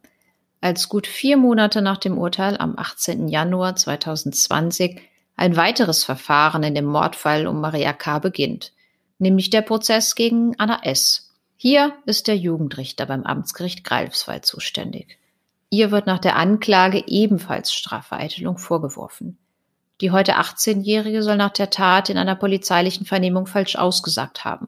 Als gut vier Monate nach dem Urteil am 18. Januar 2020 ein weiteres Verfahren in dem Mordfall um Maria K. beginnt, nämlich der Prozess gegen Anna S. Hier ist der Jugendrichter beim Amtsgericht Greifswald zuständig. Ihr wird nach der Anklage ebenfalls Strafvereitelung vorgeworfen. Die heute 18-Jährige soll nach der Tat in einer polizeilichen Vernehmung falsch ausgesagt haben.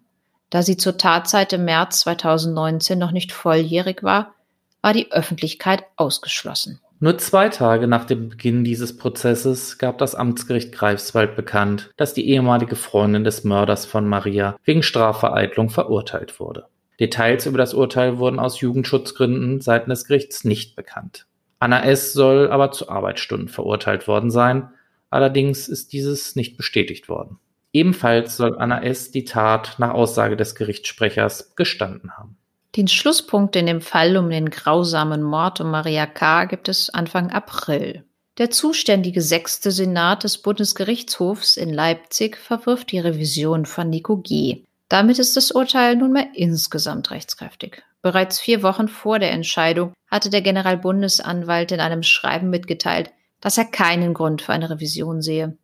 Da sie zur Tatzeit im März 2019 noch nicht volljährig war, war die Öffentlichkeit ausgeschlossen. Nur zwei Tage nach dem Beginn dieses Prozesses gab das Amtsgericht Greifswald bekannt, dass die ehemalige Freundin des Mörders von Maria wegen Strafvereitlung verurteilt wurde. Details über das Urteil wurden aus Jugendschutzgründen seitens des Gerichts nicht bekannt. Anna S. soll aber zu Arbeitsstunden verurteilt worden sein, allerdings ist dieses nicht bestätigt worden. Ebenfalls soll Anna S. die Tat nach Aussage des Gerichtssprechers gestanden haben. Den Schlusspunkt in dem Fall um den grausamen Mord um Maria K. gibt es Anfang April. Der zuständige sechste Senat des Bundesgerichtshofs in Leipzig verwirft die Revision von Nico G. Damit ist das Urteil nunmehr insgesamt rechtskräftig. Bereits vier Wochen vor der Entscheidung hatte der Generalbundesanwalt in einem Schreiben mitgeteilt, dass er keinen Grund für eine Revision sehe.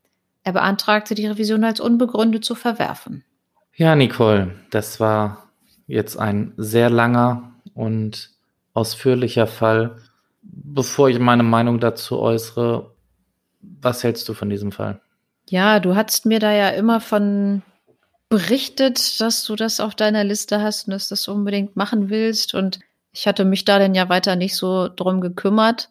Er beantragte, die Revision als unbegründet zu verwerfen. Ja, Nicole, das war jetzt ein sehr langer und ausführlicher Fall. Bevor ich meine Meinung dazu äußere, was hältst du von diesem Fall? Ja, du hast mir da ja immer von berichtet, dass du das auf deiner Liste hast und dass du das unbedingt machen willst. Und ich hatte mich da dann ja weiter nicht so drum gekümmert.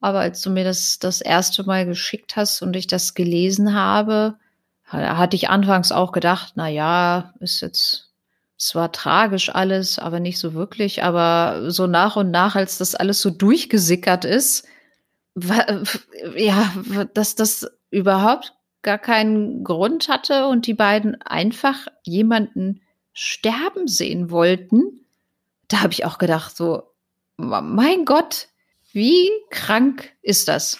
Aber als du mir das das erste Mal geschickt hast und ich das gelesen habe, hatte ich anfangs auch gedacht, na ja, ist jetzt zwar tragisch alles, aber nicht so wirklich. Aber so nach und nach, als das alles so durchgesickert ist, ja, dass das überhaupt gar keinen Grund hatte und die beiden einfach jemanden sterben sehen wollten, da habe ich auch gedacht, so, mein Gott, wie krank ist das?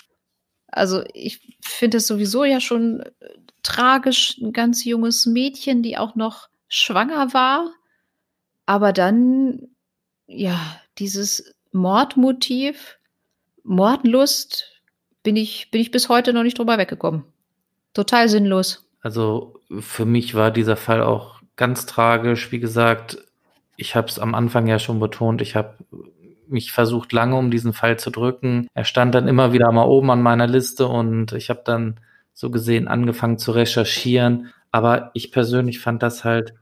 Also ich finde es sowieso ja schon äh, tragisch, ein ganz junges Mädchen, die auch noch schwanger war. Aber dann, ja, dieses Mordmotiv, Mordlust, bin ich, bin ich bis heute noch nicht drüber weggekommen. Total sinnlos. Also für mich war dieser Fall auch ganz tragisch. Wie gesagt, ich habe es am Anfang ja schon betont, ich habe mich versucht lange um diesen Fall zu drücken. Er stand dann immer wieder mal oben an meiner Liste und ich habe dann so gesehen angefangen zu recherchieren. Aber ich persönlich fand das halt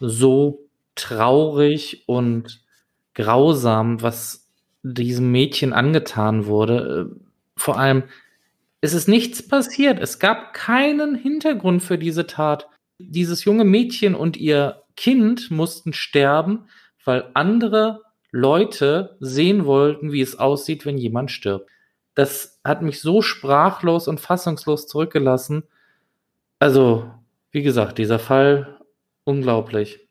so traurig und grausam, was diesem Mädchen angetan wurde. Vor allem, es ist nichts passiert. Es gab keinen Hintergrund für diese Tat. Dieses junge Mädchen und ihr Kind mussten sterben, weil andere Leute sehen wollten, wie es aussieht, wenn jemand stirbt. Das hat mich so sprachlos und fassungslos zurückgelassen. Also, wie gesagt, dieser Fall unglaublich.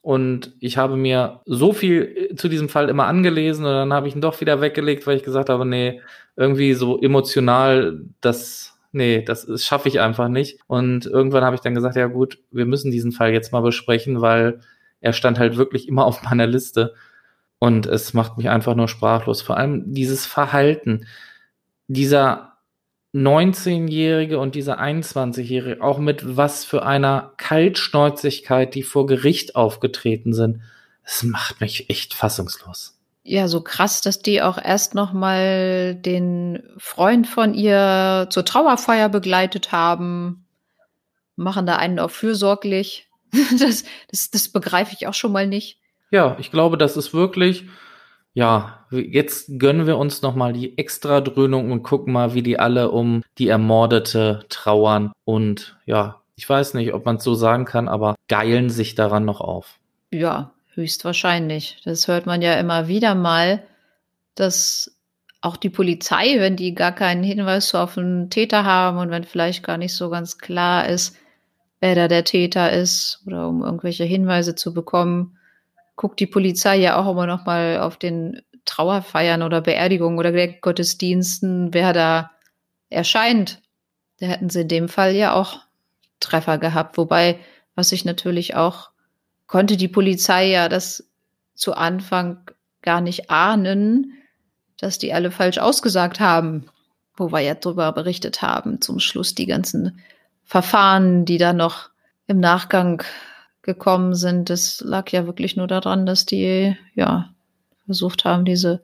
Und ich habe mir so viel zu diesem Fall immer angelesen und dann habe ich ihn doch wieder weggelegt, weil ich gesagt habe, nee, irgendwie so emotional, das, nee, das schaffe ich einfach nicht. Und irgendwann habe ich dann gesagt, ja gut, wir müssen diesen Fall jetzt mal besprechen, weil er stand halt wirklich immer auf meiner Liste. Und es macht mich einfach nur sprachlos. Vor allem dieses Verhalten dieser 19-Jährige und dieser 21-Jährige, auch mit was für einer Kaltschnäuzigkeit, die vor Gericht aufgetreten sind, es macht mich echt fassungslos. Ja, so krass, dass die auch erst noch mal den Freund von ihr zur Trauerfeier begleitet haben, machen da einen auch fürsorglich. Das, das, das begreife ich auch schon mal nicht. Ja, ich glaube, das ist wirklich, ja, jetzt gönnen wir uns nochmal die extra Dröhnung und gucken mal, wie die alle um die Ermordete trauern und ja, ich weiß nicht, ob man es so sagen kann, aber geilen sich daran noch auf. Ja, Höchstwahrscheinlich. Das hört man ja immer wieder mal, dass auch die Polizei, wenn die gar keinen Hinweis auf einen Täter haben und wenn vielleicht gar nicht so ganz klar ist, wer da der Täter ist oder um irgendwelche Hinweise zu bekommen, guckt die Polizei ja auch immer noch mal auf den Trauerfeiern oder Beerdigungen oder Gottesdiensten, wer da erscheint. Da hätten sie in dem Fall ja auch Treffer gehabt. Wobei, was ich natürlich auch, konnte die Polizei ja das zu Anfang gar nicht ahnen, dass die alle falsch ausgesagt haben, wo wir ja drüber berichtet haben. Zum Schluss die ganzen Verfahren, die da noch im Nachgang gekommen sind, das lag ja wirklich nur daran, dass die ja versucht haben, diese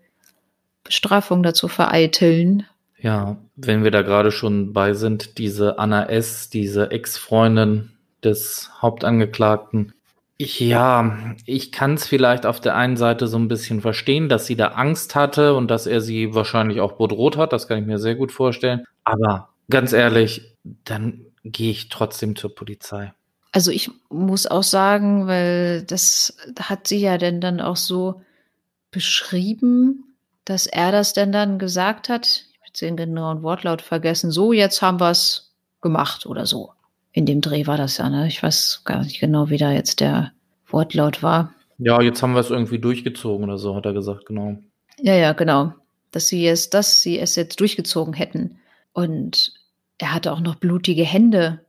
Bestrafung dazu vereiteln. Ja, wenn wir da gerade schon bei sind, diese Anna S., diese Ex-Freundin des Hauptangeklagten. Ich, ja, ich kann es vielleicht auf der einen Seite so ein bisschen verstehen, dass sie da Angst hatte und dass er sie wahrscheinlich auch bedroht hat. Das kann ich mir sehr gut vorstellen. Aber ganz ehrlich, dann gehe ich trotzdem zur Polizei. Also ich muss auch sagen, weil das hat sie ja denn dann auch so beschrieben, dass er das denn dann gesagt hat. Ich habe jetzt den genauen Wortlaut vergessen. So, jetzt haben wir es gemacht oder so. In dem Dreh war das ja, ne? Ich weiß gar nicht genau, wie da jetzt der Wortlaut war. Ja, jetzt haben wir es irgendwie durchgezogen oder so, hat er gesagt, genau. Ja, ja, genau. Dass sie es, dass sie es jetzt durchgezogen hätten. Und er hatte auch noch blutige Hände.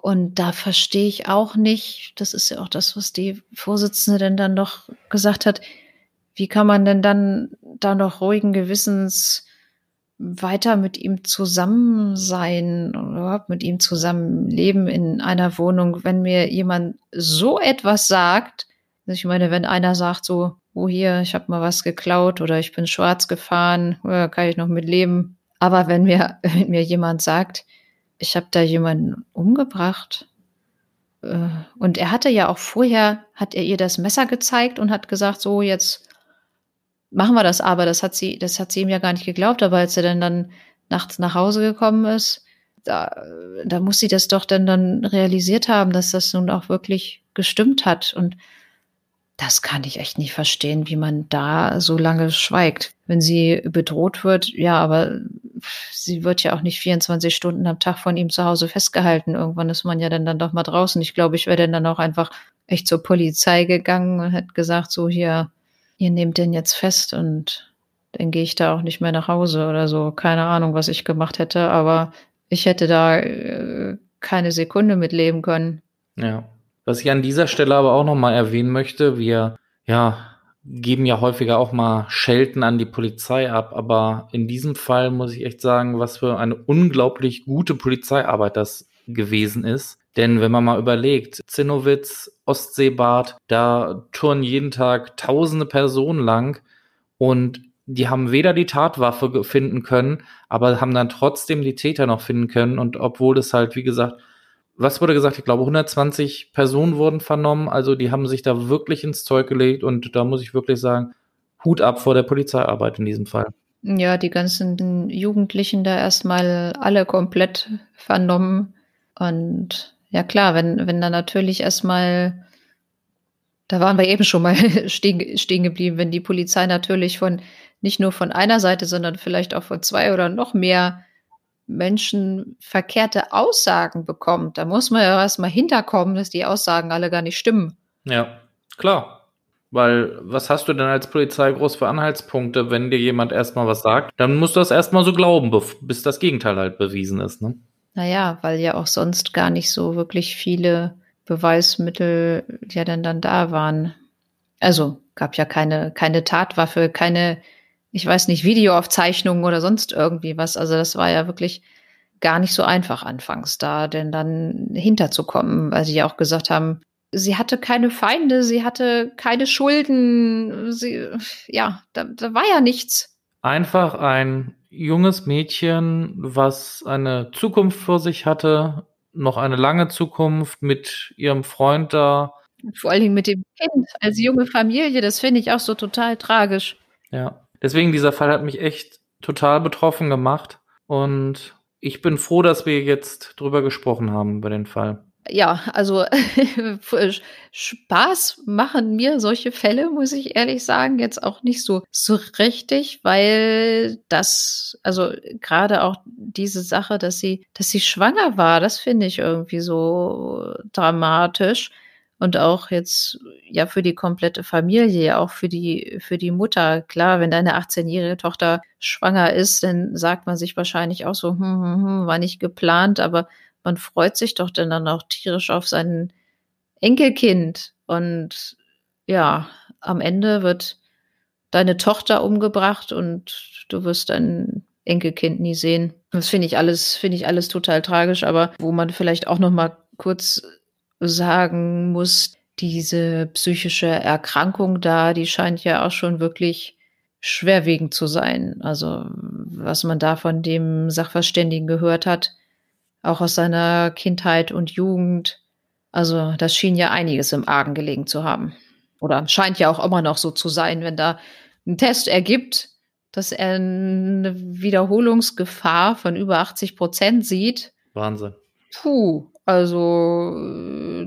Und da verstehe ich auch nicht, das ist ja auch das, was die Vorsitzende denn dann noch gesagt hat, wie kann man denn dann da noch ruhigen Gewissens weiter mit ihm zusammen sein oder überhaupt mit ihm zusammen leben in einer Wohnung, wenn mir jemand so etwas sagt, also ich meine, wenn einer sagt so, oh hier, ich habe mal was geklaut oder ich bin schwarz gefahren, kann ich noch mit leben, aber wenn mir, wenn mir jemand sagt, ich habe da jemanden umgebracht, äh, und er hatte ja auch vorher, hat er ihr das Messer gezeigt und hat gesagt, so jetzt machen wir das aber. Das hat sie, das hat sie ihm ja gar nicht geglaubt, aber als er dann, dann nachts nach Hause gekommen ist, da, da muss sie das doch dann, dann realisiert haben, dass das nun auch wirklich gestimmt hat. Und das kann ich echt nicht verstehen, wie man da so lange schweigt. Wenn sie bedroht wird, ja, aber sie wird ja auch nicht 24 Stunden am Tag von ihm zu Hause festgehalten. Irgendwann ist man ja dann, dann doch mal draußen. Ich glaube, ich wäre dann, auch einfach echt zur Polizei gegangen und hätte gesagt, so hier, ihr nehmt den jetzt fest und dann gehe ich da auch nicht mehr nach Hause oder so. Keine Ahnung, was ich gemacht hätte, aber ich hätte da äh, keine Sekunde mitleben können. Ja. Was ich an dieser Stelle aber auch nochmal erwähnen möchte, wir, ja, geben ja häufiger auch mal Schelten an die Polizei ab, aber in diesem Fall muss ich echt sagen, was für eine unglaublich gute Polizeiarbeit das gewesen ist. Denn wenn man mal überlegt, Zinnowitz, Ostseebad, da turnen jeden Tag tausende Personen lang und die haben weder die Tatwaffe finden können, aber haben dann trotzdem die Täter noch finden können. Und obwohl es halt, wie gesagt, was wurde gesagt? Ich glaube, 120 Personen wurden vernommen. Also die haben sich da wirklich ins Zeug gelegt und da muss ich wirklich sagen, Hut ab vor der Polizeiarbeit in diesem Fall. Ja, die ganzen Jugendlichen da erstmal alle komplett vernommen. Und ja klar, wenn, wenn da natürlich erstmal, da waren wir eben schon mal stehen, stehen geblieben, wenn die Polizei natürlich von nicht nur von einer Seite, sondern vielleicht auch von zwei oder noch mehr Menschen verkehrte Aussagen bekommt, da muss man ja erstmal hinterkommen, dass die Aussagen alle gar nicht stimmen. Ja, klar. Weil was hast du denn als Polizei groß für Anhaltspunkte, wenn dir jemand erstmal was sagt? Dann musst du das erstmal so glauben, bis das Gegenteil halt bewiesen ist, ne? Naja, weil ja auch sonst gar nicht so wirklich viele Beweismittel ja dann, dann da waren. Also gab ja keine, keine Tatwaffe, keine ich weiß nicht, Videoaufzeichnungen oder sonst irgendwie was. Also das war ja wirklich gar nicht so einfach anfangs da, denn dann hinterzukommen, weil sie ja auch gesagt haben, sie hatte keine Feinde, sie hatte keine Schulden, sie, ja, da, da war ja nichts. Einfach ein junges Mädchen, was eine Zukunft vor sich hatte, noch eine lange Zukunft mit ihrem Freund da. Vor allen Dingen mit dem Kind als junge Familie, das finde ich auch so total tragisch. Ja. Deswegen, dieser Fall hat mich echt total betroffen gemacht. Und ich bin froh, dass wir jetzt drüber gesprochen haben über den Fall. ja, also Spaß machen mir solche Fälle, muss ich ehrlich sagen, jetzt auch nicht so, so richtig, weil das, also gerade auch diese Sache, dass sie, dass sie schwanger war, das finde ich irgendwie so dramatisch. Und auch jetzt, ja, für die komplette Familie, auch für die, für die Mutter. Klar, wenn deine 18-jährige Tochter schwanger ist, dann sagt man sich wahrscheinlich auch so, hm, hm, hm, war nicht geplant, aber man freut sich doch dann auch tierisch auf sein Enkelkind. Und ja, am Ende wird deine Tochter umgebracht und du wirst dein Enkelkind nie sehen. Das finde ich alles, finde ich alles total tragisch, aber wo man vielleicht auch noch mal kurz sagen muss, diese psychische Erkrankung da, die scheint ja auch schon wirklich schwerwiegend zu sein. Also was man da von dem Sachverständigen gehört hat, auch aus seiner Kindheit und Jugend. Also das schien ja einiges im Argen gelegen zu haben. Oder scheint ja auch immer noch so zu sein, wenn da ein Test ergibt, dass er eine Wiederholungsgefahr von über 80 Prozent sieht. Wahnsinn. Puh, also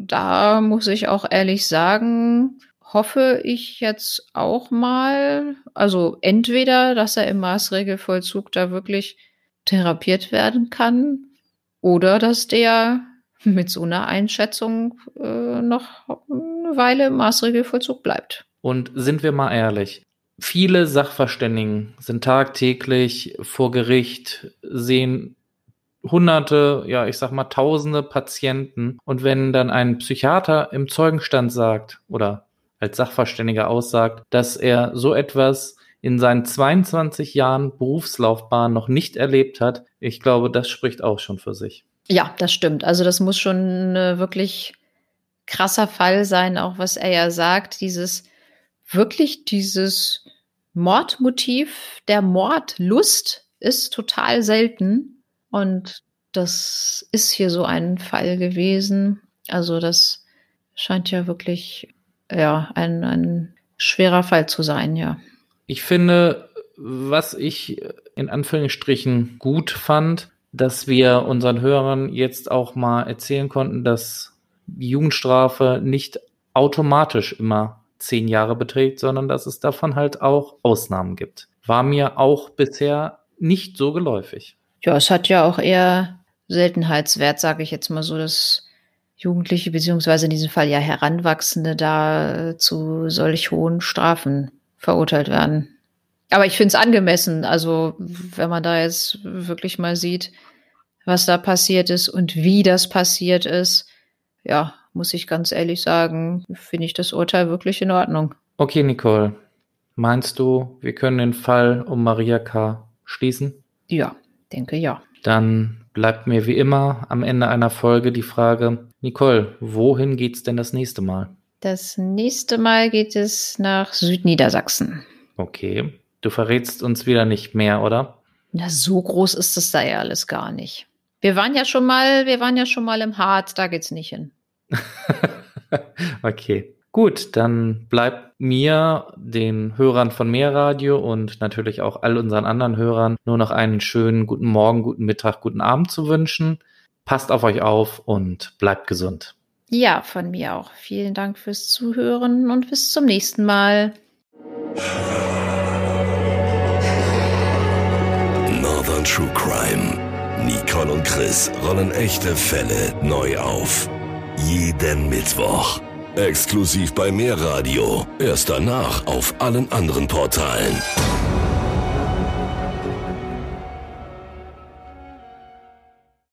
da muss ich auch ehrlich sagen, hoffe ich jetzt auch mal, also entweder, dass er im Maßregelvollzug da wirklich therapiert werden kann oder dass der mit so einer Einschätzung äh, noch eine Weile im Maßregelvollzug bleibt. Und sind wir mal ehrlich, viele Sachverständigen sind tagtäglich vor Gericht, sehen hunderte, ja, ich sag mal tausende Patienten. Und wenn dann ein Psychiater im Zeugenstand sagt oder als Sachverständiger aussagt, dass er so etwas in seinen 22 Jahren Berufslaufbahn noch nicht erlebt hat, ich glaube, das spricht auch schon für sich. Ja, das stimmt. Also das muss schon äh, wirklich krasser Fall sein, auch was er ja sagt, dieses wirklich dieses Mordmotiv, der Mordlust ist total selten und das ist hier so ein Fall gewesen. Also das scheint ja wirklich ja ein, ein schwerer Fall zu sein, ja. Ich finde, was ich in Anführungsstrichen gut fand, dass wir unseren Hörern jetzt auch mal erzählen konnten, dass die Jugendstrafe nicht automatisch immer zehn Jahre beträgt, sondern dass es davon halt auch Ausnahmen gibt. War mir auch bisher nicht so geläufig. Ja, es hat ja auch eher Seltenheitswert, sage ich jetzt mal so, dass Jugendliche beziehungsweise in diesem Fall ja Heranwachsende da zu solch hohen Strafen verurteilt werden. Aber ich finde es angemessen, also wenn man da jetzt wirklich mal sieht, was da passiert ist und wie das passiert ist, ja, muss ich ganz ehrlich sagen, finde ich das Urteil wirklich in Ordnung. Okay, Nicole. Meinst du, wir können den Fall um Maria K. schließen? Ja, denke ja. Dann bleibt mir wie immer am Ende einer Folge die Frage, Nicole, wohin geht's denn das nächste Mal? Das nächste Mal geht es nach Südniedersachsen. Okay. Du verrätst uns wieder nicht mehr, oder? Na, so groß ist das da ja alles gar nicht. Wir waren ja schon mal, wir waren ja schon mal im Harz, da geht's nicht hin. okay. Gut, dann bleibt mir, den Hörern von Mehrradio und natürlich auch all unseren anderen Hörern nur noch einen schönen guten Morgen, guten Mittag, guten Abend zu wünschen. Passt auf euch auf und bleibt gesund. Ja, von mir auch. Vielen Dank fürs Zuhören und bis zum nächsten Mal. Northern True Crime. Nicole und Chris rollen echte Fälle neu auf. Jeden Mittwoch. Exklusiv bei Mehrradio. Erst danach auf allen anderen Portalen.